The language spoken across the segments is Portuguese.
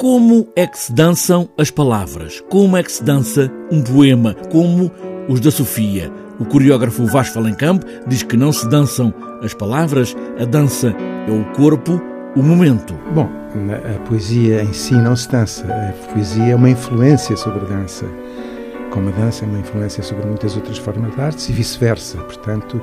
Como é que se dançam as palavras? Como é que se dança um poema? Como os da Sofia? O coreógrafo Vasco Falencamp diz que não se dançam as palavras, a dança é o corpo, o momento. Bom, a poesia em si não se dança, a poesia é uma influência sobre a dança. Como a dança é uma influência sobre muitas outras formas de arte e vice-versa. Portanto,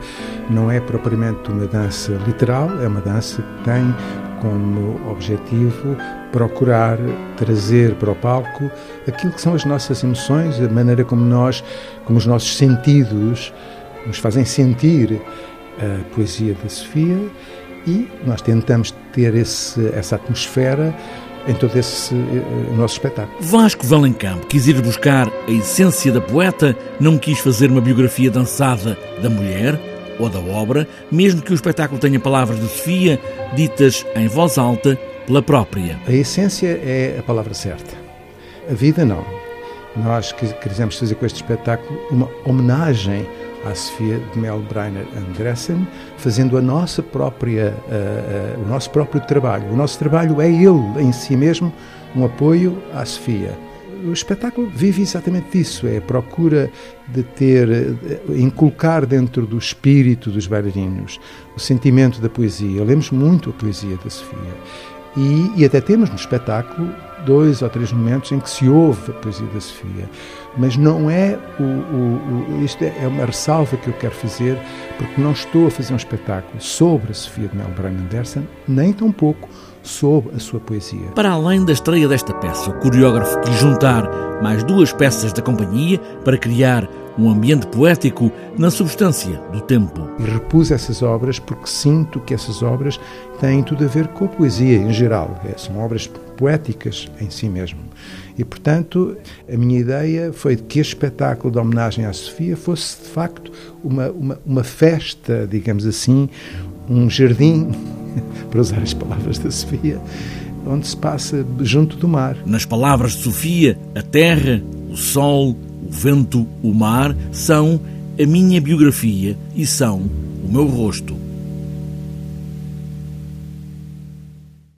não é propriamente uma dança literal, é uma dança que tem como objetivo procurar trazer para o palco aquilo que são as nossas emoções, a maneira como nós, como os nossos sentidos nos fazem sentir a poesia da Sofia e nós tentamos ter esse, essa atmosfera em todo esse uh, nosso espetáculo. Vasco Valencamp quis ir buscar a essência da poeta, não quis fazer uma biografia dançada da mulher ou da obra, mesmo que o espetáculo tenha palavras de Sofia ditas em voz alta pela própria. A essência é a palavra certa. A vida não. Nós quisemos fazer com este espetáculo uma homenagem à Sofia de Melbreiner Andressen, fazendo a nossa própria, uh, uh, o nosso próprio trabalho. O nosso trabalho é ele em si mesmo, um apoio à Sofia. O espetáculo vive exatamente disso, é a procura de ter, inculcar dentro do espírito dos bailarinos o sentimento da poesia. Lemos muito a poesia da Sofia e, e até temos no espetáculo dois ou três momentos em que se ouve a poesia da Sofia. Mas não é o, o, o, isto é uma ressalva que eu quero fazer, porque não estou a fazer um espetáculo sobre a Sofia de Melbourne Anderson, nem tampouco sobre a sua poesia. Para além da estreia desta peça, o coreógrafo quis juntar mais duas peças da companhia para criar um ambiente poético na substância do tempo. E repus essas obras porque sinto que essas obras têm tudo a ver com a poesia em geral. É, são obras poéticas em si mesmo. E, portanto, a minha ideia foi que este espetáculo de homenagem à Sofia fosse, de facto, uma, uma, uma festa, digamos assim, um jardim, para usar as palavras da Sofia, onde se passa junto do mar. Nas palavras de Sofia, a terra, o sol, o vento, o mar são a minha biografia e são o meu rosto.